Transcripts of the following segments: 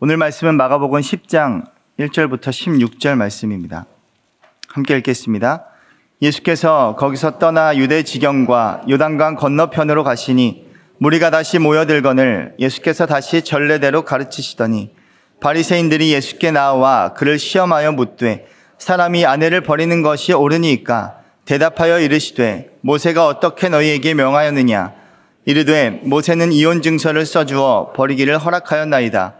오늘 말씀은 마가복음 10장 1절부터 16절 말씀입니다. 함께 읽겠습니다. 예수께서 거기서 떠나 유대 지경과 요단강 건너편으로 가시니 무리가 다시 모여들거늘 예수께서 다시 전례대로 가르치시더니 바리새인들이 예수께 나와 그를 시험하여 묻되 사람이 아내를 버리는 것이 옳으니까 대답하여 이르시되 모세가 어떻게 너희에게 명하였느냐 이르되 모세는 이혼 증서를 써주어 버리기를 허락하였나이다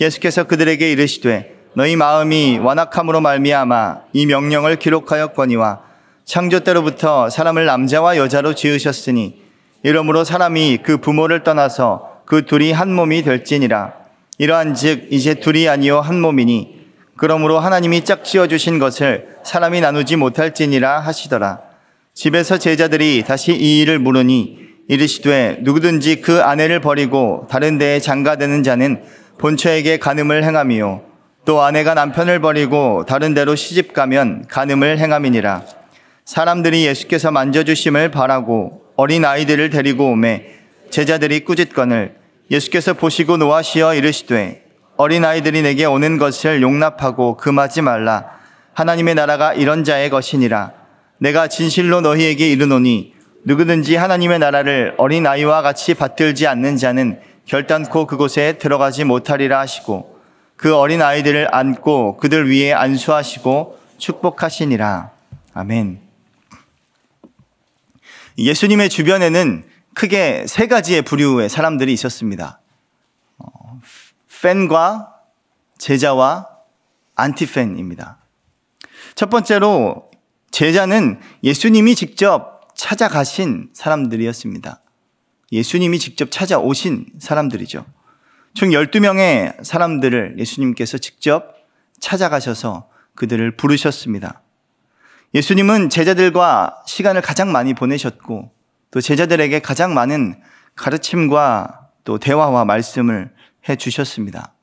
예수께서 그들에게 이르시되 너희 마음이 완악함으로 말미암아 이 명령을 기록하였거니와 창조 때로부터 사람을 남자와 여자로 지으셨으니 이러므로 사람이 그 부모를 떠나서 그 둘이 한 몸이 될지니라. 이러한즉 이제 둘이 아니요 한 몸이니 그러므로 하나님이 짝지어 주신 것을 사람이 나누지 못할지니라 하시더라. 집에서 제자들이 다시 이 일을 물으니 이르시되 누구든지 그 아내를 버리고 다른 데에 장가드는 자는 본처에게 간음을 행함이요. 또 아내가 남편을 버리고 다른 데로 시집 가면 간음을 행함이니라. 사람들이 예수께서 만져 주심을 바라고 어린 아이들을 데리고 오매 제자들이 꾸짖건을 예수께서 보시고 노하시어 이르시되 어린 아이들이 내게 오는 것을 용납하고 금하지 말라. 하나님의 나라가 이런 자의 것이니라. 내가 진실로 너희에게 이르노니 누구든지 하나님의 나라를 어린 아이와 같이 받들지 않는 자는 결단코 그곳에 들어가지 못하리라 하시고 그 어린 아이들을 안고 그들 위에 안수하시고 축복하시니라. 아멘. 예수님의 주변에는 크게 세 가지의 부류의 사람들이 있었습니다. 어, 팬과 제자와 안티팬입니다. 첫 번째로 제자는 예수님이 직접 찾아가신 사람들이었습니다. 예수님이 직접 찾아오신 사람들이죠. 총 12명의 사람들을 예수님께서 직접 찾아가셔서 그들을 부르셨습니다. 예수님은 제자들과 시간을 가장 많이 보내셨고 또 제자들에게 가장 많은 가르침과 또 대화와 말씀을 해 주셨습니다.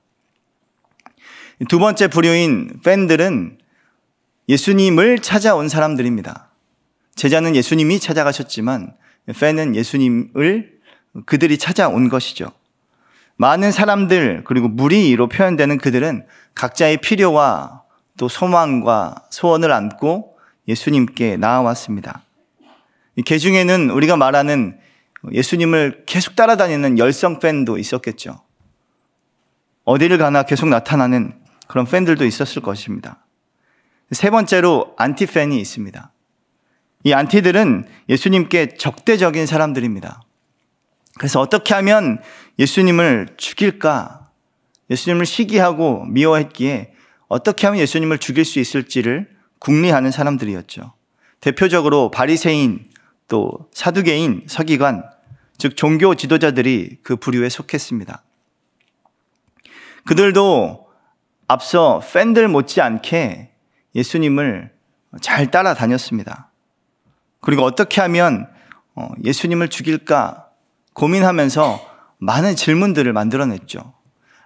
두 번째 부류인 팬들은 예수님을 찾아온 사람들입니다. 제자는 예수님이 찾아가셨지만 팬은 예수님을 그들이 찾아온 것이죠. 많은 사람들 그리고 무리로 표현되는 그들은 각자의 필요와 또 소망과 소원을 안고 예수님께 나아왔습니다. 개 중에는 우리가 말하는 예수님을 계속 따라다니는 열성 팬도 있었겠죠. 어디를 가나 계속 나타나는 그런 팬들도 있었을 것입니다. 세 번째로 안티 팬이 있습니다. 이 안티들은 예수님께 적대적인 사람들입니다. 그래서 어떻게 하면 예수님을 죽일까? 예수님을 시기하고 미워했기에 어떻게 하면 예수님을 죽일 수 있을지를 궁리하는 사람들이었죠. 대표적으로 바리새인, 또 사두개인, 서기관, 즉 종교 지도자들이 그 부류에 속했습니다. 그들도 앞서 팬들 못지않게 예수님을 잘 따라다녔습니다. 그리고 어떻게 하면 어, 예수님을 죽일까 고민하면서 많은 질문들을 만들어냈죠.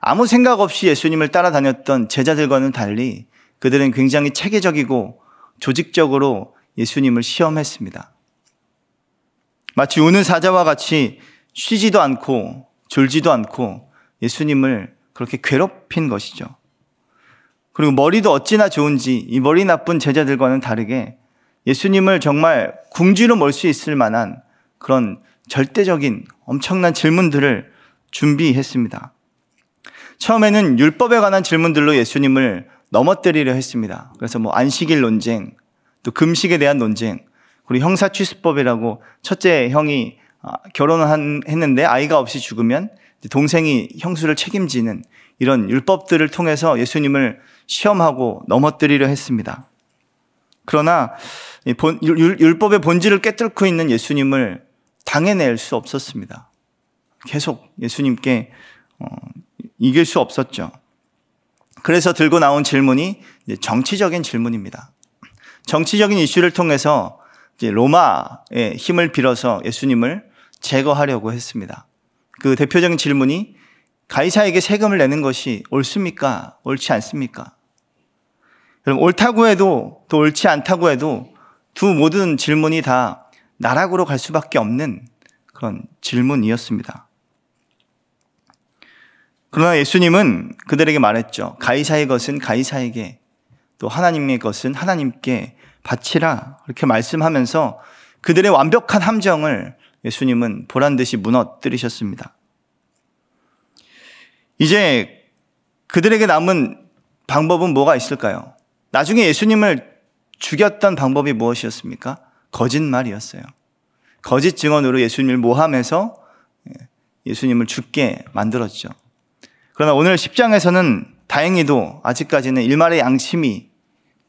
아무 생각 없이 예수님을 따라다녔던 제자들과는 달리 그들은 굉장히 체계적이고 조직적으로 예수님을 시험했습니다. 마치 우는 사자와 같이 쉬지도 않고 졸지도 않고 예수님을 그렇게 괴롭힌 것이죠. 그리고 머리도 어찌나 좋은지 이 머리 나쁜 제자들과는 다르게 예수님을 정말 궁지로 몰 수 있을 만한 그런 절대적인 엄청난 질문들을 준비했습니다. 처음에는 율법에 관한 질문들로 예수님을 넘어뜨리려 했습니다. 그래서 뭐 안식일 논쟁, 또 금식에 대한 논쟁, 그리고 형사 취수법이라고 첫째 형이 아, 결혼을 했는데 아이가 없이 죽으면 동생이 형수를 책임지는 이런 율법들을 통해서 예수님을 시험하고 넘어뜨리려 했습니다. 그러나 율법의 본질을 깨뚫고 있는 예수님을 당해낼 수 없었습니다. 계속 예수님께 어, 이길 수 없었죠. 그래서 들고 나온 질문이 정치적인 질문입니다. 정치적인 이슈를 통해서 로마의 힘을 빌어서 예수님을 제거하려고 했습니다. 그 대표적인 질문이 가이사에게 세금을 내는 것이 옳습니까? 옳지 않습니까? 그럼 옳다고 해도 또 옳지 않다고 해도 두 모든 질문이 다 나락으로 갈 수밖에 없는 그런 질문이었습니다. 그러나 예수님은 그들에게 말했죠. 가이사의 것은 가이사에게 또 하나님의 것은 하나님께 바치라. 그렇게 말씀하면서 그들의 완벽한 함정을 예수님은 보란 듯이 무너뜨리셨습니다. 이제 그들에게 남은 방법은 뭐가 있을까요? 나중에 예수님을 죽였던 방법이 무엇이었습니까? 거짓말이었어요. 거짓 증언으로 예수님을 모함해서 예, 예수님을 죽게 만들었죠. 그러나 오늘 10장에서는 다행히도 아직까지는 일말의 양심이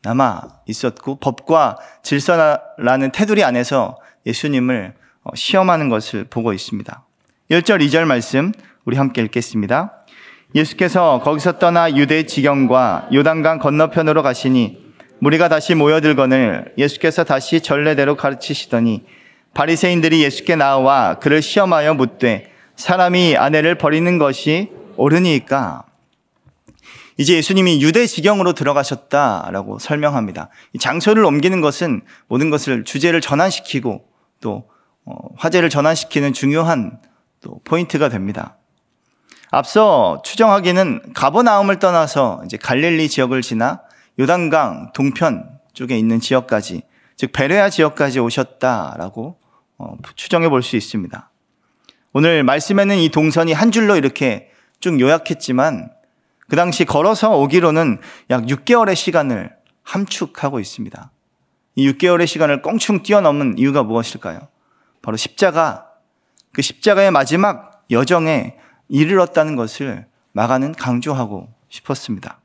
남아 있었고 법과 질서라는 테두리 안에서 예수님을 어, 시험하는 것을 보고 있습니다. 1절, 2절 말씀 우리 함께 읽겠습니다. 예수께서 거기서 떠나 유대 지경과 요단강 건너편으로 가시니 무리가 다시 모여들거늘 예수께서 다시 전례대로 가르치시더니 바리새인들이 예수께 나와 그를 시험하여 묻되 사람이 아내를 버리는 것이 옳으니까 이제 예수님이 유대 지경으로 들어가셨다라고 설명합니다. 장소를 옮기는 것은 모든 것을 주제를 전환시키고 또 어, 화제를 전환시키는 중요한 또 포인트가 됩니다. 앞서 추정하기는 가버나움을 떠나서 이제 갈릴리 지역을 지나 요단강 동편 쪽에 있는 지역까지 즉 베레아 지역까지 오셨다라고 어, 추정해 볼 수 있습니다. 오늘 말씀에는 이 동선이 한 줄로 이렇게 쭉 요약했지만 그 당시 걸어서 오기로는 약 6개월의 시간을 함축하고 있습니다. 이 6개월의 시간을 껑충 뛰어넘은 이유가 무엇일까요? 바로 십자가, 그 십자가의 마지막 여정에 이르렀다는 것을 마가는 강조하고 싶었습니다.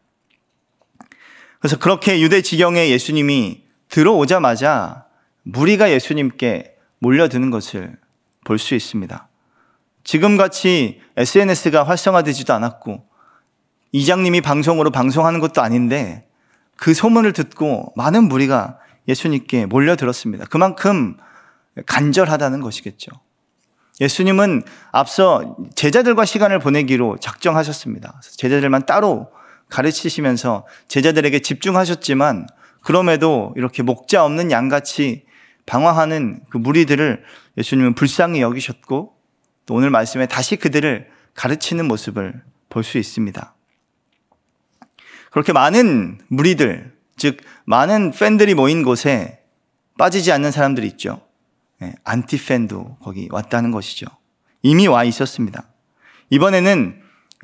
그래서 그렇게 유대 지경에 예수님이 들어오자마자 무리가 예수님께 몰려드는 것을 볼 수 있습니다. 지금 같이 SNS가 활성화되지도 않았고 이장님이 방송으로 방송하는 것도 아닌데 그 소문을 듣고 많은 무리가 예수님께 몰려들었습니다. 그만큼 간절하다는 것이겠죠. 예수님은 앞서 제자들과 시간을 보내기로 작정하셨습니다. 제자들만 따로 가르치시면서 제자들에게 집중하셨지만 그럼에도 이렇게 목자 없는 양같이 방황하는 그 무리들을 예수님은 불쌍히 여기셨고 또 오늘 말씀에 다시 그들을 가르치는 모습을 볼 수 있습니다. 그렇게 많은 무리들, 즉 많은 팬들이 모인 곳에 빠지지 않는 사람들이 있죠. 네, 안티팬도 거기 왔다는 것이죠. 이미 와 있었습니다. 이번에는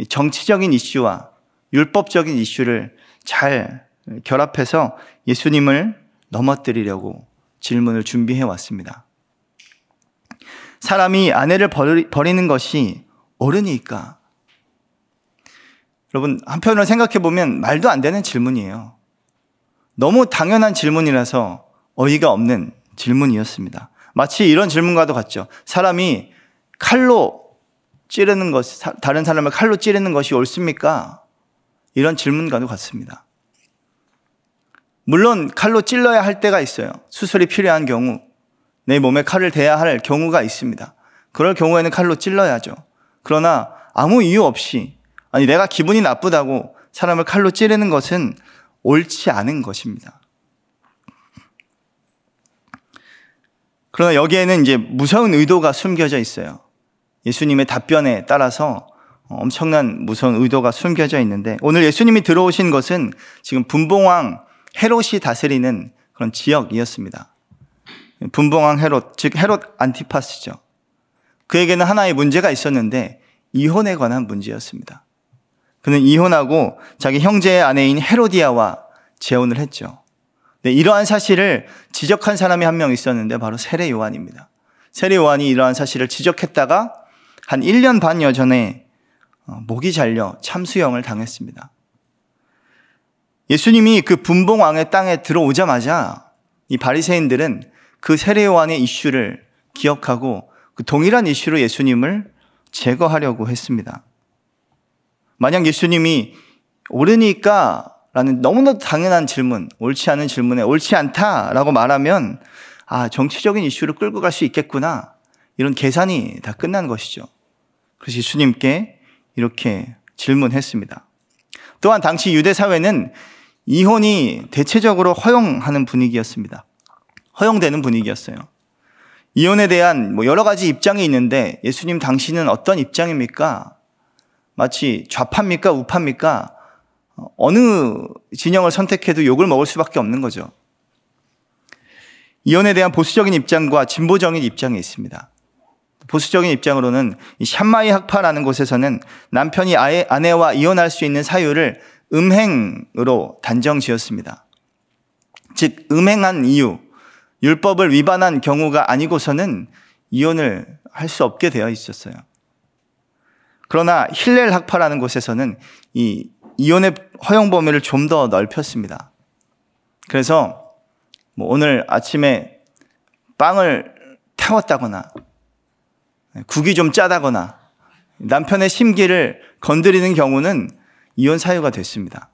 정치적인 이슈와 율법적인 이슈를 잘 결합해서 예수님을 넘어뜨리려고 질문을 준비해 왔습니다. 사람이 아내를 버리는 것이 옳으니까 여러분, 한편으로 생각해 보면 말도 안 되는 질문이에요. 너무 당연한 질문이라서 어이가 없는 질문이었습니다. 마치 이런 질문과도 같죠. 사람이 칼로 찌르는 것, 다른 사람을 칼로 찌르는 것이 옳습니까? 이런 질문과도 같습니다. 물론 칼로 찔러야 할 때가 있어요. 수술이 필요한 경우, 내 몸에 칼을 대야 할 경우가 있습니다. 그럴 경우에는 칼로 찔러야죠. 그러나 아무 이유 없이 아니, 내가 기분이 나쁘다고 사람을 칼로 찌르는 것은 옳지 않은 것입니다. 그러나 여기에는 이제 무서운 의도가 숨겨져 있어요. 예수님의 답변에 따라서 엄청난 무서운 의도가 숨겨져 있는데 오늘 예수님이 들어오신 것은 지금 분봉왕 헤롯이 다스리는 그런 지역이었습니다. 분봉왕 헤롯, 즉 헤롯 안티파스죠. 그에게는 하나의 문제가 있었는데 이혼에 관한 문제였습니다. 그는 이혼하고 자기 형제의 아내인 헤로디아와 재혼을 했죠. 네, 이러한 사실을 지적한 사람이 한 명 있었는데 바로 세례 요한입니다. 세례 요한이 이러한 사실을 지적했다가 한 1년 반여 전에 어, 목이 잘려 참수형을 당했습니다. 예수님이 그 분봉왕의 땅에 들어오자마자 이 바리새인들은 그 세례 요한의 이슈를 기억하고 그 동일한 이슈로 예수님을 제거하려고 했습니다. 만약 예수님이 옳으니까 라는 너무나도 당연한 질문, 옳지 않은 질문에 옳지 않다라고 말하면 아, 정치적인 이슈를 끌고 갈 수 있겠구나. 이런 계산이 다 끝난 것이죠. 그래서 예수님께 이렇게 질문했습니다. 또한 당시 유대 사회는 이혼이 대체적으로 허용하는 분위기였습니다. 허용되는 분위기였어요. 이혼에 대한 뭐 여러 가지 입장이 있는데 예수님 당신은 어떤 입장입니까? 마치 좌파입니까 우파입니까 어느 진영을 선택해도 욕을 먹을 수밖에 없는 거죠. 이혼에 대한 보수적인 입장과 진보적인 입장이 있습니다. 보수적인 입장으로는 샴마이 학파라는 곳에서는 남편이 아내와 이혼할 수 있는 사유를 음행으로 단정 지었습니다. 즉, 음행한 이유, 율법을 위반한 경우가 아니고서는 이혼을 할 수 없게 되어 있었어요. 그러나 힐렐 학파라는 곳에서는 이 이혼의 허용 범위를 좀 더 넓혔습니다. 그래서 뭐 오늘 아침에 빵을 태웠다거나 국이 좀 짜다거나 남편의 심기를 건드리는 경우는 이혼 사유가 됐습니다.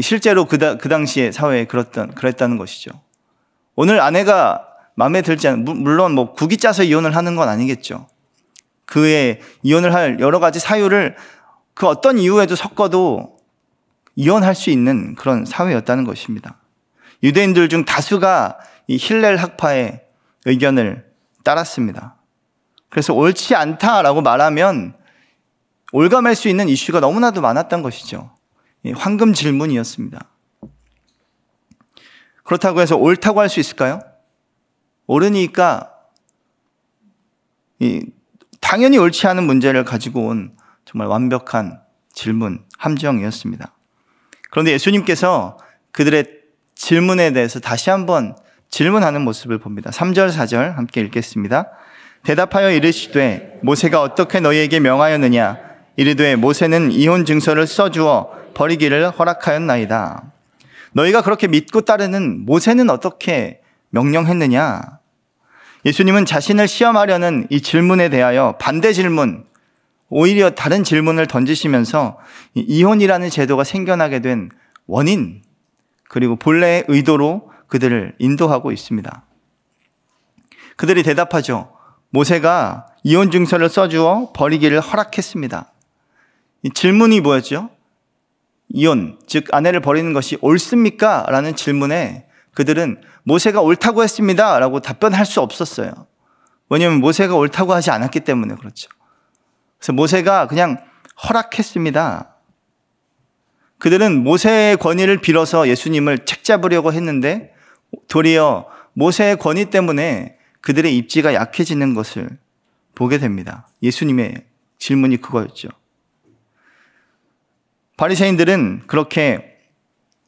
실제로 그, 다, 그 당시에 사회에 그랬던, 그랬다는 것이죠. 오늘 아내가 마음에 들지 않은, 물론 뭐 국이 짜서 이혼을 하는 건 아니겠죠. 그의 이혼을 할 여러 가지 사유를 그 어떤 이유에도 섞어도 이혼할 수 있는 그런 사회였다는 것입니다. 유대인들 중 다수가 이 힐렐 학파의 의견을 따랐습니다. 그래서 옳지 않다라고 말하면 올감할 수 있는 이슈가 너무나도 많았던 것이죠. 황금 질문이었습니다. 그렇다고 해서 옳다고 할 수 있을까요? 옳으니까 당연히 옳지 않은 문제를 가지고 온 정말 완벽한 질문, 함정이었습니다. 그런데 예수님께서 그들의 질문에 대해서 다시 한번 질문하는 모습을 봅니다. 3절, 4절 함께 읽겠습니다. 대답하여 이르시되 모세가 어떻게 너희에게 명하였느냐 이르되 모세는 이혼 증서를 써주어 버리기를 허락하였나이다. 너희가 그렇게 믿고 따르는 모세는 어떻게 명령했느냐? 예수님은 자신을 시험하려는 이 질문에 대하여 반대 질문, 오히려 다른 질문을 던지시면서 이혼이라는 제도가 생겨나게 된 원인, 그리고 본래의 의도로 그들을 인도하고 있습니다. 그들이 대답하죠. 모세가 이혼 증서를 써주어 버리기를 허락했습니다. 질문이 뭐였죠? 이혼, 즉 아내를 버리는 것이 옳습니까? 라는 질문에 그들은 모세가 옳다고 했습니다. 라고 답변할 수 없었어요. 왜냐하면 모세가 옳다고 하지 않았기 때문에 그렇죠. 그래서 모세가 그냥 허락했습니다. 그들은 모세의 권위를 빌어서 예수님을 책잡으려고 했는데 도리어 모세의 권위 때문에 그들의 입지가 약해지는 것을 보게 됩니다. 예수님의 질문이 그거였죠. 바리새인들은 그렇게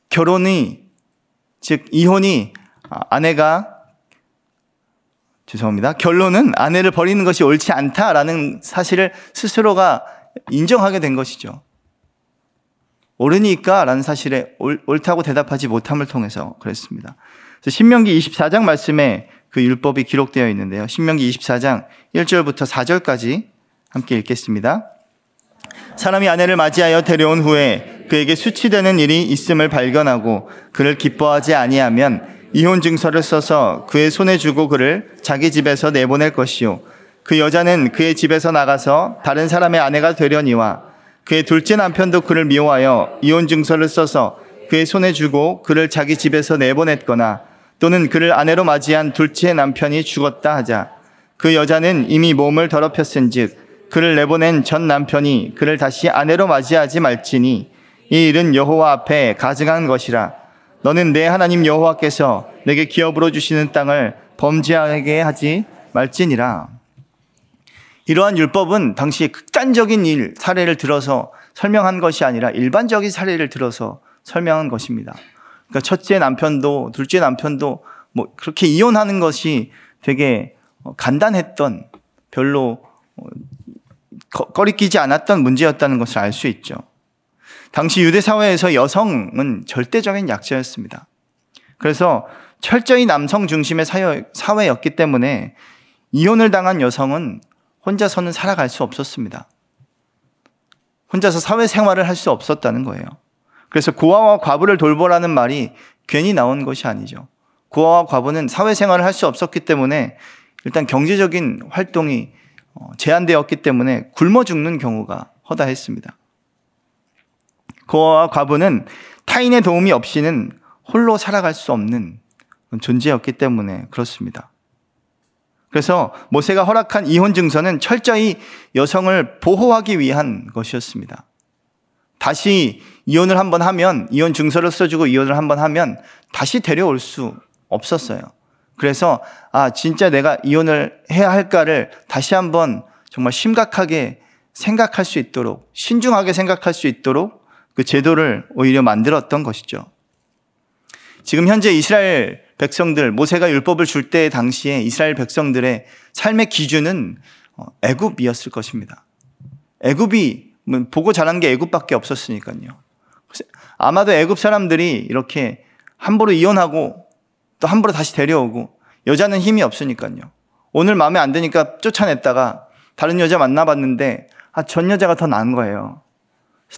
결혼이 즉 이혼이 아내가 죄송합니다. 결론은 아내를 버리는 것이 옳지 않다라는 사실을 스스로가 인정하게 된 것이죠. 옳으니까 라는 사실에 옳다고 대답하지 못함을 통해서 그랬습니다. 신명기 24장 말씀에 그 율법이 기록되어 있는데요. 신명기 24장 1절부터 4절까지 함께 읽겠습니다. 사람이 아내를 맞이하여 데려온 후에 그에게 수치되는 일이 있음을 발견하고 그를 기뻐하지 아니하면 이혼 증서를 써서 그의 손에 주고 그를 자기 집에서 내보낼 것이요. 그 여자는 그의 집에서 나가서 다른 사람의 아내가 되려니와 그의 둘째 남편도 그를 미워하여 이혼 증서를 써서 그의 손에 주고 그를 자기 집에서 내보냈거나 또는 그를 아내로 맞이한 둘째 남편이 죽었다 하자 그 여자는 이미 몸을 더럽혔은즉 그를 내보낸 전 남편이 그를 다시 아내로 맞이하지 말지니 이 일은 여호와 앞에 가증한 것이라 너는 내 하나님 여호와께서 내게 기업으로 주시는 땅을 범죄하게 하지 말지니라 이러한 율법은 당시 극단적인 일 사례를 들어서 설명한 것이 아니라 일반적인 사례를 들어서 설명한 것입니다. 그러니까 첫째 남편도 둘째 남편도 뭐 그렇게 이혼하는 것이 되게 어, 간단했던 별로 어, 꺼리끼지 않았던 문제였다는 것을 알 수 있죠. 당시 유대 사회에서 여성은 절대적인 약자였습니다. 그래서 철저히 남성 중심의 사회였기 때문에 이혼을 당한 여성은 혼자서는 살아갈 수 없었습니다. 혼자서 사회 생활을 할 수 없었다는 거예요. 그래서 고아와 과부를 돌보라는 말이 괜히 나온 것이 아니죠. 고아와 과부는 사회 생활을 할 수 없었기 때문에 일단 경제적인 활동이 어, 제한되었기 때문에 굶어 죽는 경우가 허다했습니다. 고아와 과부는 타인의 도움이 없이는 홀로 살아갈 수 없는 존재였기 때문에 그렇습니다. 그래서 모세가 허락한 이혼 증서는 철저히 여성을 보호하기 위한 것이었습니다. 다시 이혼을 한번 하면 이혼 증서를 써주고 이혼을 한번 하면 다시 데려올 수 없었어요. 그래서 아 진짜 내가 이혼을 해야 할까를 다시 한번 정말 심각하게 생각할 수 있도록 신중하게 생각할 수 있도록 그 제도를 오히려 만들었던 것이죠. 지금 현재 이스라엘 백성들 모세가 율법을 줄 때 당시에 이스라엘 백성들의 삶의 기준은 어, 애굽이었을 것입니다. 애굽이 뭐 보고 자란 게 애굽밖에 없었으니까요. 아마도 애굽 사람들이 이렇게 함부로 이혼하고 또 함부로 다시 데려오고 여자는 힘이 없으니까요. 오늘 마음에 안 드니까 쫓아냈다가 다른 여자 만나봤는데 아, 전 여자가 더 나은 거예요.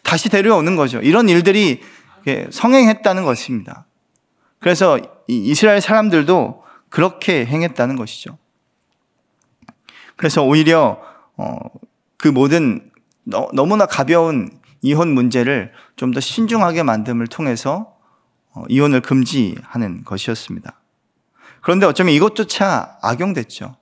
다시 데려오는 거죠. 이런 일들이 성행했다는 것입니다. 그래서 이스라엘 사람들도 그렇게 행했다는 것이죠. 그래서 오히려 어, 그 모든 너무나 가벼운 이혼 문제를 좀 더 신중하게 만듦을 통해서 어, 이혼을 금지하는 것이었습니다. 그런데 어쩌면 이것조차 악용됐죠.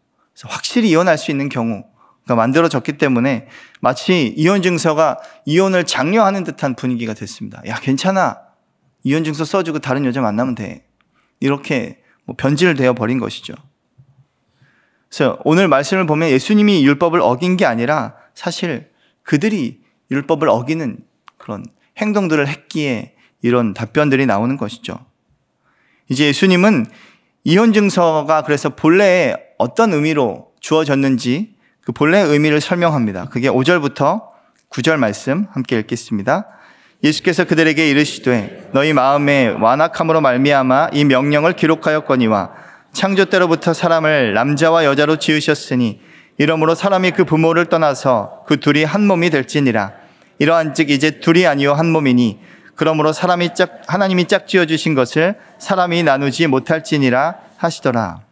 확실히 이혼할 수 있는 경우 가 만들어졌기 때문에 마치 이혼 증서가 이혼을 장려하는 듯한 분위기가 됐습니다. 야, 괜찮아. 이혼 증서 써주고 다른 여자 만나면 돼. 이렇게 뭐 변질되어 버린 것이죠. 그래서 오늘 말씀을 보면 예수님이 율법을 어긴 게 아니라 사실 그들이 율법을 어기는 그런 행동들을 했기에 이런 답변들이 나오는 것이죠. 이제 예수님은 이혼 증서가 그래서 본래에 어떤 의미로 주어졌는지 그 본래의 의미를 설명합니다. 그게 5절부터 9절 말씀 함께 읽겠습니다. 예수께서 그들에게 이르시되 너희 마음에 완악함으로 말미암아 이 명령을 기록하였거니와 창조 때로부터 사람을 남자와 여자로 지으셨으니 이러므로 사람이 그 부모를 떠나서 그 둘이 한 몸이 될지니라 이러한즉 이제 둘이 아니요 한 몸이니 그러므로 사람이 짝 하나님이 짝 지어 주신 것을 사람이 나누지 못할지니라 하시더라.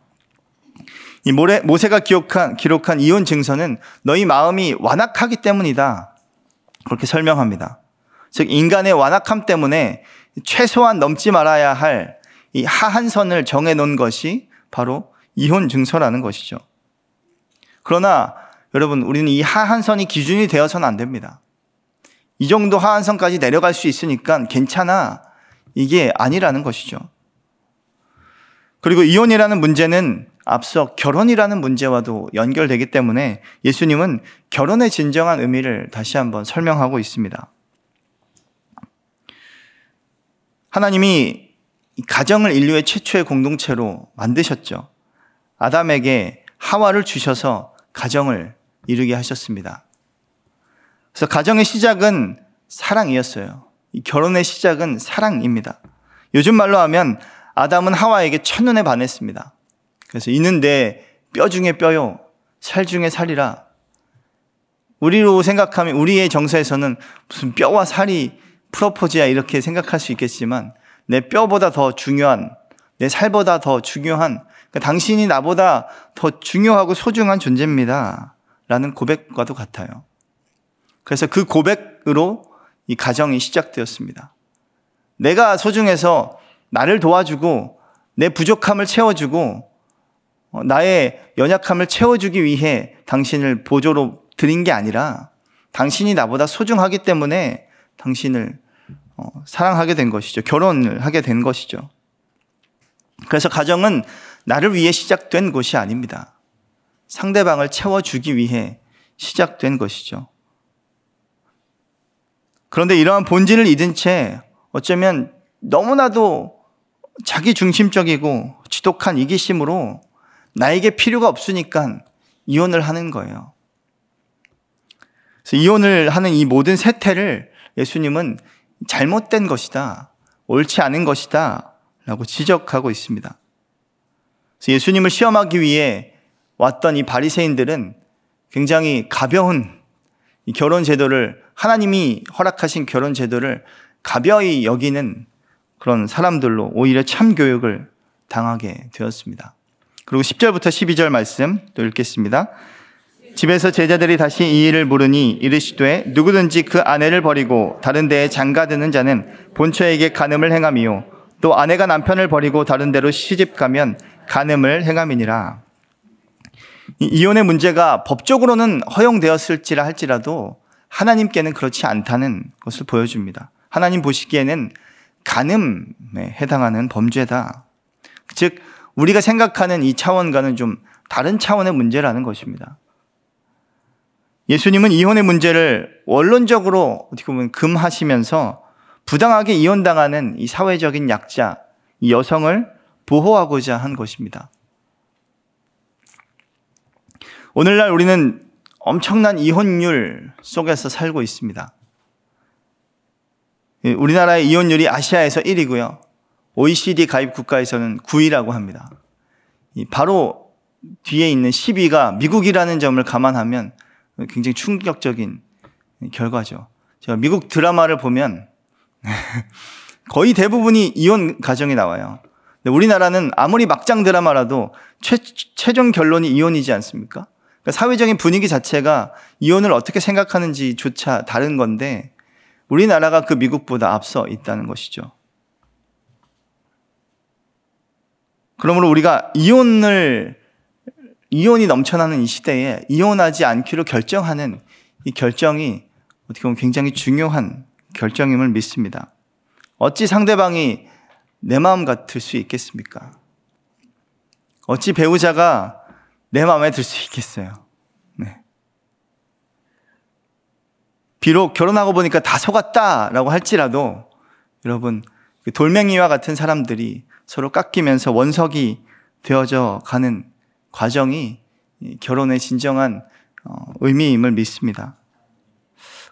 이 모세가 기록한 기록한 이혼 증서는 너희 마음이 완악하기 때문이다. 그렇게 설명합니다. 즉 인간의 완악함 때문에 최소한 넘지 말아야 할 이 하한선을 정해 놓은 것이 바로 이혼 증서라는 것이죠. 그러나 여러분 우리는 이 하한선이 기준이 되어서는 안 됩니다. 이 정도 하한선까지 내려갈 수 있으니까 괜찮아. 이게 아니라는 것이죠. 그리고 이혼이라는 문제는 앞서 결혼이라는 문제와도 연결되기 때문에 예수님은 결혼의 진정한 의미를 다시 한번 설명하고 있습니다. 하나님이 가정을 인류의 최초의 공동체로 만드셨죠. 아담에게 하와를 주셔서 가정을 이루게 하셨습니다. 그래서 가정의 시작은 사랑이었어요. 결혼의 시작은 사랑입니다. 요즘 말로 하면 아담은 하와에게 첫눈에 반했습니다. 그래서 내뼈 중에 뼈요, 살 중에 살이라. 우리로 생각하면 우리의 정서에서는 무슨 뼈와 살이 프로포즈야 이렇게 생각할 수 있겠지만 내 뼈보다 더 중요한 내 살보다 더 중요한 그러니까 당신이 나보다 더 중요하고 소중한 존재입니다. 라는 고백과도 같아요. 그래서 그 고백으로 이 가정이 시작되었습니다. 내가 소중해서 나를 도와주고 내 부족함을 채워주고 어, 나의 연약함을 채워주기 위해 당신을 보조로 드린 게 아니라 당신이 나보다 소중하기 때문에 당신을 어, 사랑하게 된 것이죠. 결혼을 하게 된 것이죠. 그래서 가정은 나를 위해 시작된 곳이 아닙니다. 상대방을 채워주기 위해 시작된 것이죠. 그런데 이러한 본질을 잊은 채 어쩌면 너무나도 자기 중심적이고 지독한 이기심으로 나에게 필요가 없으니까 이혼을 하는 거예요. 이혼을 하는 이 모든 세태를 예수님은 잘못된 것이다. 옳지 않은 것이다. 라고 지적하고 있습니다. 예수님을 시험하기 위해 왔던 이 바리새인들은 굉장히 가벼운 이 결혼 제도를 하나님이 허락하신 결혼 제도를 가벼이 여기는 그런 사람들로 오히려 참 교육을 당하게 되었습니다. 그리고 10절부터 12절 말씀 또 읽겠습니다. 집에서 제자들이 다시 이 일을 물으니 이르시되 누구든지 그 아내를 버리고 다른 데에 장가드는 자는 본처에게 간음을 행함이요 또 아내가 남편을 버리고 다른 데로 시집 가면 간음을 행함이니라. 이혼의 문제가 법적으로는 허용되었을지라 할지라도 하나님께는 그렇지 않다는 것을 보여줍니다. 하나님 보시기에는 간음에 해당하는 범죄다. 즉, 우리가 생각하는 이 차원과는 좀 다른 차원의 문제라는 것입니다. 예수님은 이혼의 문제를 원론적으로 어떻게 보면 금하시면서 부당하게 이혼당하는 이 사회적인 약자, 이 여성을 보호하고자 한 것입니다. 오늘날 우리는 엄청난 이혼율 속에서 살고 있습니다. 예, 우리나라의 이혼율이 아시아에서 1위고요. OECD 가입 국가에서는 9위라고 합니다. 바로 뒤에 있는 10위가 미국이라는 점을 감안하면 굉장히 충격적인 결과죠. 제가 미국 드라마를 보면 거의 대부분이 이혼 가정이 나와요. 우리나라는 아무리 막장 드라마라도 최, 최종 결론이 이혼이지 않습니까? 그러니까 사회적인 분위기 자체가 이혼을 어떻게 생각하는지조차 다른 건데 우리나라가 그 미국보다 앞서 있다는 것이죠. 그러므로 우리가 이혼을 이혼이 넘쳐나는 이 시대에 이혼하지 않기로 결정하는 이 결정이 어떻게 보면 굉장히 중요한 결정임을 믿습니다. 어찌 상대방이 내 마음 같을 수 있겠습니까? 어찌 배우자가 내 마음에 들 수 있겠어요? 네. 비록 결혼하고 보니까 다 속았다라고 할지라도 여러분 그 돌멩이와 같은 사람들이 서로 깎이면서 원석이 되어져 가는 과정이 결혼의 진정한 어, 의미임을 믿습니다.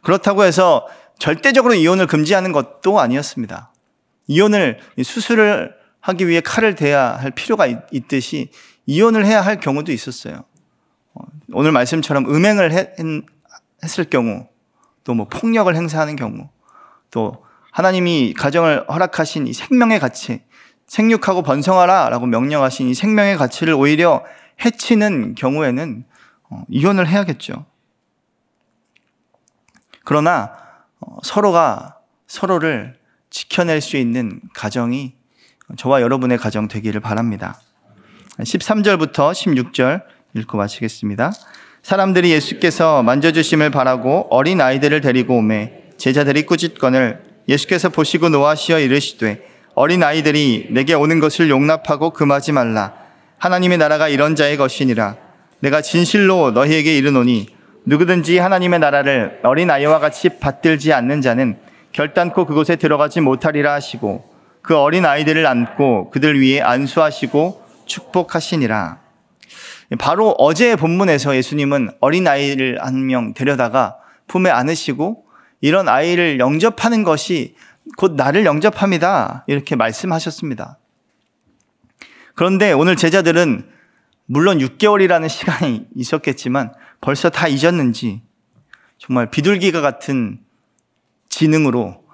그렇다고 해서 절대적으로 이혼을 금지하는 것도 아니었습니다. 이혼을 수술을 하기 위해 칼을 대야 할 필요가 있, 듯이 이혼을 해야 할 경우도 있었어요. 어, 오늘 말씀처럼 음행을 했, 을 경우, 또 뭐 폭력을 행사하는 경우, 또 하나님이 가정을 허락하신 이 생명의 가치, 생육하고 번성하라 라고 명령하신 이 생명의 가치를 오히려 해치는 경우에는 어, 이혼을 해야겠죠. 그러나 어, 서로가 서로를 지켜낼 수 있는 가정이 저와 여러분의 가정 되기를 바랍니다. 13절부터 16절 읽고 마치겠습니다. 사람들이 예수께서 만져주심을 바라고 어린 아이들을 데리고 오매 제자들이 꾸짖건을 예수께서 보시고 노하시어 이르시되 어린 아이들이 내게 오는 것을 용납하고 금하지 말라. 하나님의 나라가 이런 자의 것이니라. 내가 진실로 너희에게 이르노니 누구든지 하나님의 나라를 어린 아이와 같이 받들지 않는 자는 결단코 그곳에 들어가지 못하리라 하시고 그 어린 아이들을 안고 그들 위에 안수하시고 축복하시니라. 바로 어제 본문에서 예수님은 어린 아이를 한 명 데려다가 품에 안으시고 이런 아이를 영접하는 것이 곧 나를 영접합니다. 이렇게 말씀하셨습니다. 그런데 오늘 제자들은 물론 6개월이라는 시간이 있었겠지만 벌써 다 잊었는지 정말 비둘기가 같은 지능으로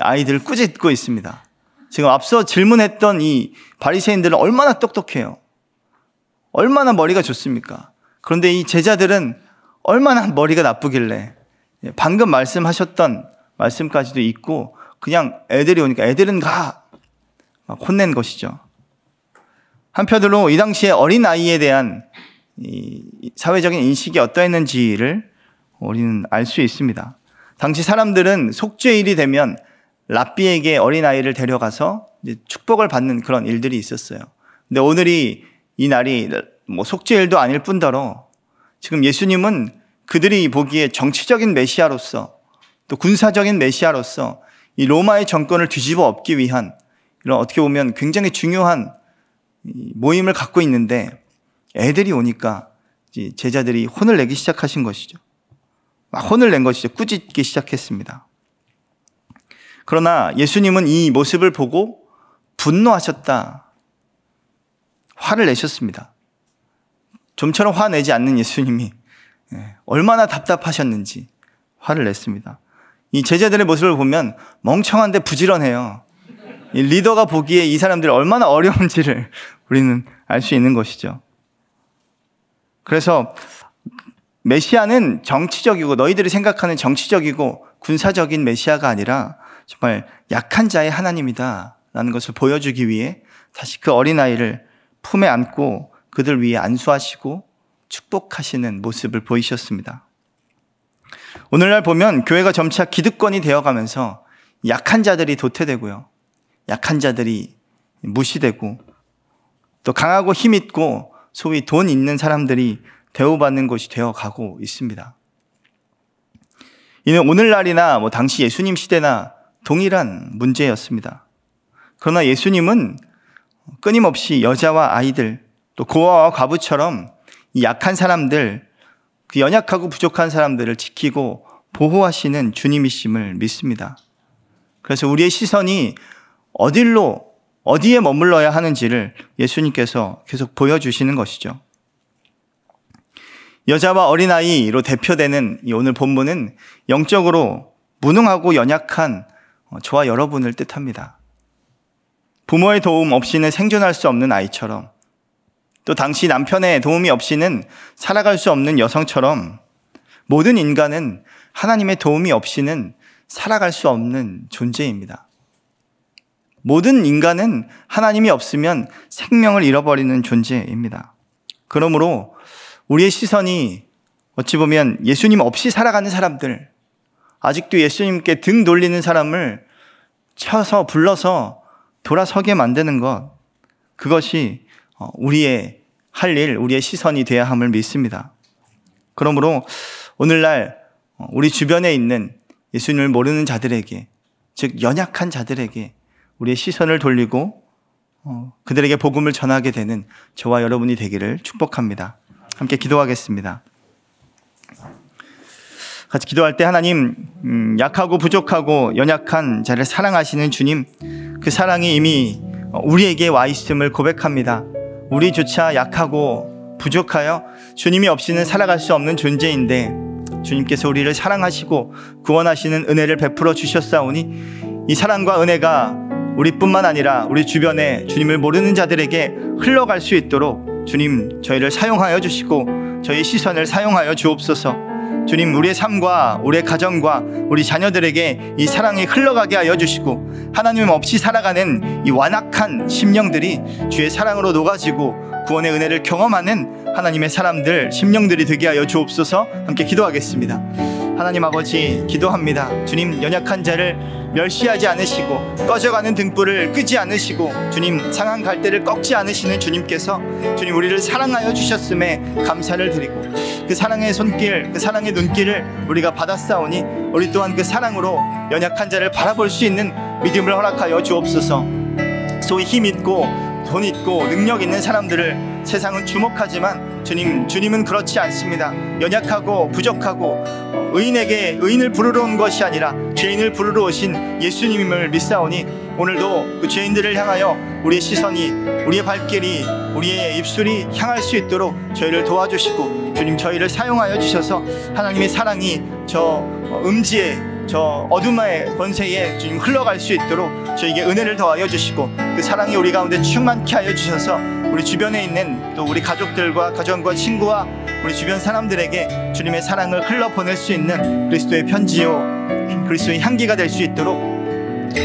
아이들을 꾸짖고 있습니다. 지금 앞서 질문했던 이 바리새인들은 얼마나 똑똑해요. 얼마나 머리가 좋습니까? 그런데 이 제자들은 얼마나 머리가 나쁘길래 방금 말씀하셨던 말씀까지도 있고 그냥 애들이 오니까 애들은 가! 막 혼낸 것이죠. 한편으로 이 당시에 어린 아이에 대한 사회적인 인식이 어떠했는지를 우리는 알 수 있습니다. 당시 사람들은 속죄일이 되면 랍비에게 어린 아이를 데려가서 축복을 받는 그런 일들이 있었어요. 근데 오늘이 이 날이 뭐 속죄일도 아닐 뿐더러 지금 예수님은 그들이 보기에 정치적인 메시아로서 또 군사적인 메시아로서 이 로마의 정권을 뒤집어 엎기 위한 이런 어떻게 보면 굉장히 중요한 모임을 갖고 있는데 애들이 오니까 제자들이 혼을 내기 시작하신 것이죠. 막 혼을 낸 것이죠. 꾸짖기 시작했습니다. 그러나 예수님은 이 모습을 보고 분노하셨다. 화를 내셨습니다. 좀처럼 화내지 않는 예수님이 예, 얼마나 답답하셨는지 화를 냈습니다. 이 제자들의 모습을 보면 멍청한데 부지런해요. 리더가 보기에 이 사람들이 얼마나 어려운지를 우리는 알 수 있는 것이죠. 그래서 메시아는 정치적이고 너희들이 생각하는 정치적이고 군사적인 메시아가 아니라 정말 약한 자의 하나님이다. 라는 것을 보여주기 위해 다시 그 어린아이를 품에 안고 그들 위에 안수하시고 축복하시는 모습을 보이셨습니다. 오늘날 보면 교회가 점차 기득권이 되어가면서 약한 자들이 도태되고요. 약한 자들이 무시되고 또 강하고 힘있고 소위 돈 있는 사람들이 대우받는 곳이 되어가고 있습니다. 이는 오늘날이나 뭐 당시 예수님 시대나 동일한 문제였습니다. 그러나 예수님은 끊임없이 여자와 아이들 또 고아와 과부처럼 약한 사람들 그 연약하고 부족한 사람들을 지키고 보호하시는 주님이심을 믿습니다. 그래서 우리의 시선이 어딜로 어디에 머물러야 하는지를 예수님께서 계속 보여주시는 것이죠. 여자와 어린아이로 대표되는 이 오늘 본문은 영적으로 무능하고 연약한 어, 저와 여러분을 뜻합니다. 부모의 도움 없이는 생존할 수 없는 아이처럼 또 당시 남편의 도움이 없이는 살아갈 수 없는 여성처럼 모든 인간은 하나님의 도움이 없이는 살아갈 수 없는 존재입니다. 모든 인간은 하나님이 없으면 생명을 잃어버리는 존재입니다. 그러므로 우리의 시선이 어찌 보면 예수님 없이 살아가는 사람들, 아직도 예수님께 등 돌리는 사람을 쳐서 불러서 돌아서게 만드는 것, 그것이 어, 우리의 할 일, 우리의 시선이 되어야 함을 믿습니다. 그러므로 오늘날 어, 우리 주변에 있는 예수님을 모르는 자들에게, 즉 연약한 자들에게 우리의 시선을 돌리고 어, 그들에게 복음을 전하게 되는 저와 여러분이 되기를 축복합니다. 함께 기도하겠습니다. 같이 기도할 때 하나님 음, 약하고 부족하고 연약한 자를 사랑하시는 주님 그 사랑이 이미 우리에게 와 있음을 고백합니다. 우리조차 약하고 부족하여 주님이 없이는 살아갈 수 없는 존재인데 주님께서 우리를 사랑하시고 구원하시는 은혜를 베풀어 주셨사오니 이 사랑과 은혜가 우리뿐만 아니라 우리 주변에 주님을 모르는 자들에게 흘러갈 수 있도록 주님 저희를 사용하여 주시고 저희 시선을 사용하여 주옵소서. 주님 우리의 삶과 우리의 가정과 우리 자녀들에게 이 사랑이 흘러가게 하여 주시고 하나님 없이 살아가는 이 완악한 심령들이 주의 사랑으로 녹아지고 구원의 은혜를 경험하는 하나님의 사람들 심령들이 되게 하여 주옵소서 함께 기도하겠습니다. 하나님 아버지 기도합니다. 주님 연약한 자를 멸시하지 않으시고 꺼져가는 등불을 끄지 않으시고 주님 상한 갈대를 꺾지 않으시는 주님께서 주님 우리를 사랑하여 주셨음에 감사를 드리고 그 사랑의 손길 그 사랑의 눈길을 우리가 받았사오니 우리 또한 그 사랑으로 연약한 자를 바라볼 수 있는 믿음을 허락하여 주옵소서 소위 힘 있고 돈 있고 능력 있는 사람들을 세상은 주목하지만 주님 주님은 그렇지 않습니다. 연약하고 부족하고 의인에게 의인을 부르러 온 것이 아니라 죄인을 부르러 오신 예수님을 믿사오니 오늘도 그 죄인들을 향하여 우리의 시선이 우리의 발길이 우리의 입술이 향할 수 있도록 저희를 도와주시고 주님 저희를 사용하여 주셔서 하나님의 사랑이 저 음지에 저 어둠의 권세에 주님 흘러갈 수 있도록 저에게 은혜를 더하여 주시고 그 사랑이 우리 가운데 충만케 하여 주셔서 우리 주변에 있는 또 우리 가족들과 가정과 친구와 우리 주변 사람들에게 주님의 사랑을 흘러 보낼 수 있는 그리스도의 편지요. 그리스도의 향기가 될 수 있도록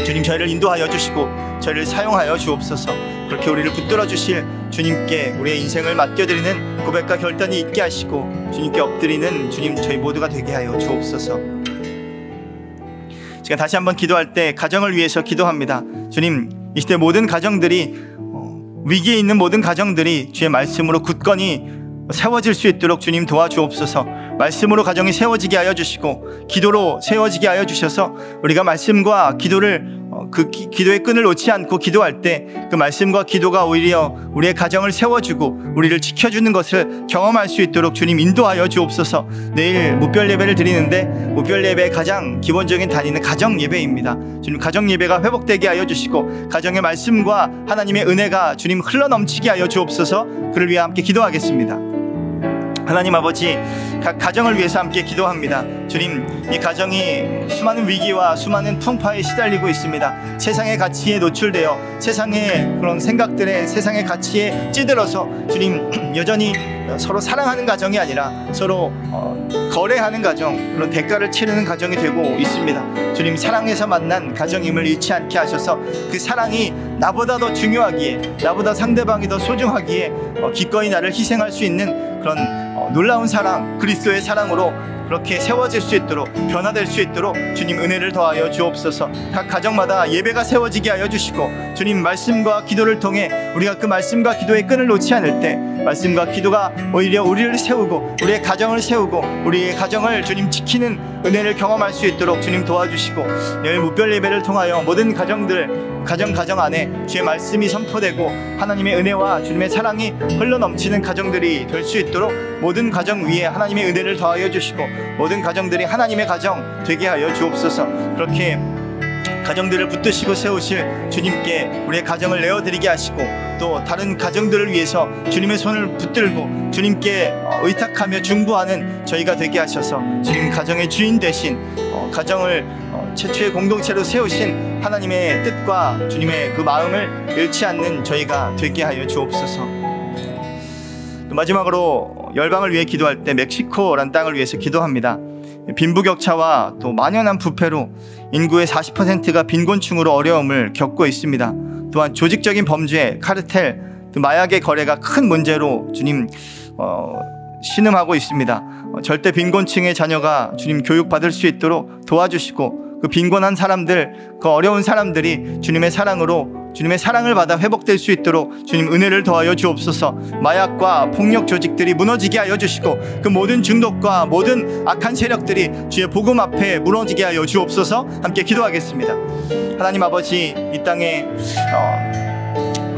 주님 저희를 인도하여 주시고 저희를 사용하여 주옵소서. 그렇게 우리를 붙들어 주실 주님께 우리의 인생을 맡겨드리는 고백과 결단이 있게 하시고 주님께 엎드리는 주님 저희 모두가 되게 하여 주옵소서. 제가 다시 한번 기도할 때 가정을 위해서 기도합니다. 주님 이 시대 모든 가정들이 어, 위기에 있는 모든 가정들이 주의 말씀으로 굳건히 세워질 수 있도록 주님 도와주옵소서. 말씀으로 가정이 세워지게 하여 주시고 기도로 세워지게 하여 주셔서 우리가 말씀과 기도를 어, 그 기 도의 끈을 놓지 않고 기도할 때 그 말씀과 기도가 오히려 우리의 가정을 세워주고 우리를 지켜주는 것을 경험할 수 있도록 주님 인도하여 주옵소서. 내일 무별 예배를 드리는데 무별 예배의 가장 기본적인 단위는 가정 예배입니다. 주님 가정 예배가 회복되게 하여 주시고 가정의 말씀과 하나님의 은혜가 주님 흘러 넘치게 하여 주옵소서. 그를 위해 함께 기도하겠습니다. 하나님 아버지 각 가정을 위해서 함께 기도합니다. 주님 이 가정이 수많은 위기와 수많은 풍파에 시달리고 있습니다. 세상의 가치에 노출되어 세상의 그런 생각들에 세상의 가치에 찌들어서 주님 여전히 서로 사랑하는 가정이 아니라 서로 어, 거래하는 가정 그런 대가를 치르는 가정이 되고 있습니다. 주님 사랑에서 만난 가정임을 잃지 않게 하셔서 그 사랑이 나보다 더 중요하기에 나보다 상대방이 더 소중하기에 어, 기꺼이 나를 희생할 수 있는 그런 어, 놀라운 사랑, 그리스도의 사랑으로 그렇게 세워질 수 있도록 변화될 수 있도록 주님 은혜를 더하여 주옵소서. 각 가정마다 예배가 세워지게 하여 주시고 주님 말씀과 기도를 통해 우리가 그 말씀과 기도의 끈을 놓지 않을 때 말씀과 기도가 오히려 우리를 세우고 우리의 가정을 세우고 우리의 가정을 주님 지키는 은혜를 경험할 수 있도록 주님 도와주시고 내일 무별 예배를 통하여 모든 가정들 가정 가정 안에 주의 말씀이 선포되고 하나님의 은혜와 주님의 사랑이 흘러 넘치는 가정들이 될 수 있도록 모든 가정 위에 하나님의 은혜를 더하여 주시고 모든 가정들이 하나님의 가정 되게 하여 주옵소서. 그렇게 가정들을 붙드시고 세우실 주님께 우리의 가정을 내어드리게 하시고 또 다른 가정들을 위해서 주님의 손을 붙들고 주님께 어, 의탁하며 중보하는 저희가 되게 하셔서 주님 가정의 주인 되신 어, 가정을 어, 최초의 공동체로 세우신 하나님의 뜻과 주님의 그 마음을 잃지 않는 저희가 되게 하여 주옵소서. 또 마지막으로 열방을 위해 기도할 때 멕시코란 땅을 위해서 기도합니다. 빈부격차와 또 만연한 부패로 인구의 40%가 빈곤층으로 어려움을 겪고 있습니다. 또한 조직적인 범죄, 카르텔, 또 마약의 거래가 큰 문제로 주님 어, 신음하고 있습니다. 어, 절대 빈곤층의 자녀가 주님 교육받을 수 있도록 도와주시고 그 빈곤한 사람들, 그 어려운 사람들이 주님의 사랑으로 주님의 사랑을 받아 회복될 수 있도록 주님 은혜를 더하여 주옵소서. 마약과 폭력 조직들이 무너지게 하여 주시고 그 모든 중독과 모든 악한 세력들이 주의 복음 앞에 무너지게 하여 주옵소서. 함께 기도하겠습니다. 하나님 아버지 이 땅에 어,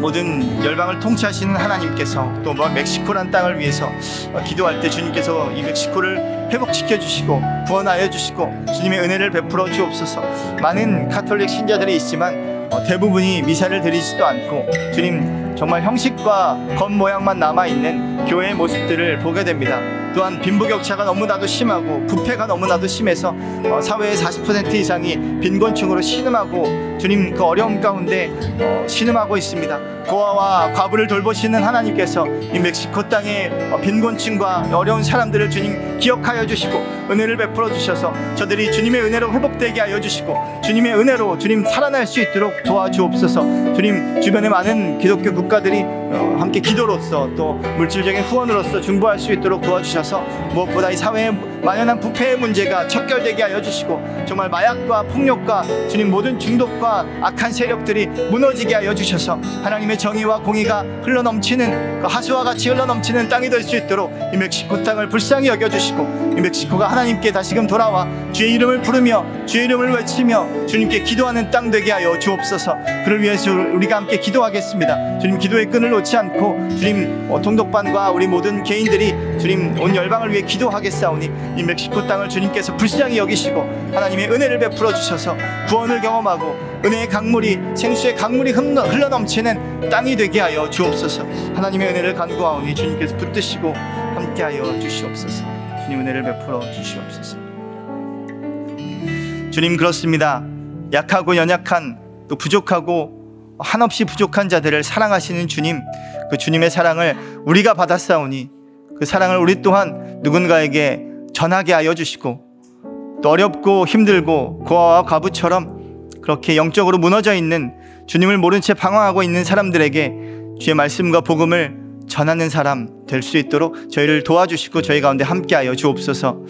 모든 열방을 통치하시는 하나님께서 또뭐 멕시코란 땅을 위해서 어, 기도할 때 주님께서 이 멕시코를 회복시켜 주시고 구원하여 주시고 주님의 은혜를 베풀어 주옵소서. 많은 카톨릭 신자들이 있지만 어, 대부분이 미사를 드리지도 않고 주님 정말 형식과 겉모양만 남아있는 교회의 모습들을 보게 됩니다. 또한 빈부격차가 너무나도 심하고 부패가 너무나도 심해서 어, 사회의 40% 이상이 빈곤층으로 신음하고 주님 그 어려움 가운데 어, 신음하고 있습니다. 고아와 과부를 돌보시는 하나님께서 이 멕시코 땅의 어, 빈곤층과 어려운 사람들을 주님 기억하여 주시고 은혜를 베풀어 주셔서 저들이 주님의 은혜로 회복되게 하여 주시고 주님의 은혜로 주님 살아날 수 있도록 도와주옵소서. 주님 주변의 많은 기독교 국가들이 어, 함께 기도로서 또 물질적인 후원으로서 중보할 수 있도록 도와주셔서 しましょう。 무엇보다 이 사회의 만연한 부패의 문제가 척결되게 하여 주시고 정말 마약과 폭력과 주님 모든 중독과 악한 세력들이 무너지게 하여 주셔서 하나님의 정의와 공의가 흘러 넘치는 그 하수와 같이 흘러 넘치는 땅이 될 수 있도록 이 멕시코 땅을 불쌍히 여겨 주시고 이 멕시코가 하나님께 다시금 돌아와 주의 이름을 부르며 주의 이름을 외치며 주님께 기도하는 땅 되게 하여 주옵소서. 그를 위해서 우리가 함께 기도하겠습니다. 주님 기도의 끈을 놓지 않고 주님 어, 통독반과 우리 모든 개인들이 주님 온 열방을 위해 기도하겠사오니 이 멕시코 땅을 주님께서 불쌍히 여기시고 하나님의 은혜를 베풀어 주셔서 구원을 경험하고 은혜의 강물이 생수의 강물이 흘러 넘치는 땅이 되게 하여 주옵소서. 하나님의 은혜를 간구하오니 주님께서 붙드시고 함께하여 주시옵소서. 주님 은혜를 베풀어 주시옵소서. 주님 그렇습니다. 약하고 연약한 또 부족하고 한없이 부족한 자들을 사랑하시는 주님, 그 주님의 사랑을 우리가 받았사오니 그 사랑을 우리 또한 누군가에게 전하게 하여 주시고 또 어렵고 힘들고 고아와 과부처럼 그렇게 영적으로 무너져 있는 주님을 모른 채 방황하고 있는 사람들에게 주의 말씀과 복음을 전하는 사람 될 수 있도록 저희를 도와주시고 저희 가운데 함께하여 주옵소서.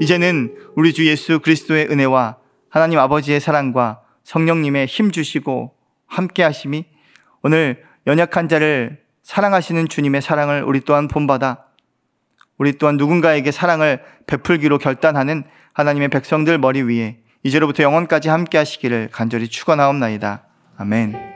이제는 우리 주 예수 그리스도의 은혜와 하나님 아버지의 사랑과 성령님의 힘 주시고 함께 하심이 오늘 연약한 자를 사랑하시는 주님의 사랑을 우리 또한 본받아 우리 또한 누군가에게 사랑을 베풀기로 결단하는 하나님의 백성들 머리 위에 이제로부터 영원까지 함께 하시기를 간절히 축원하옵나이다. 아멘.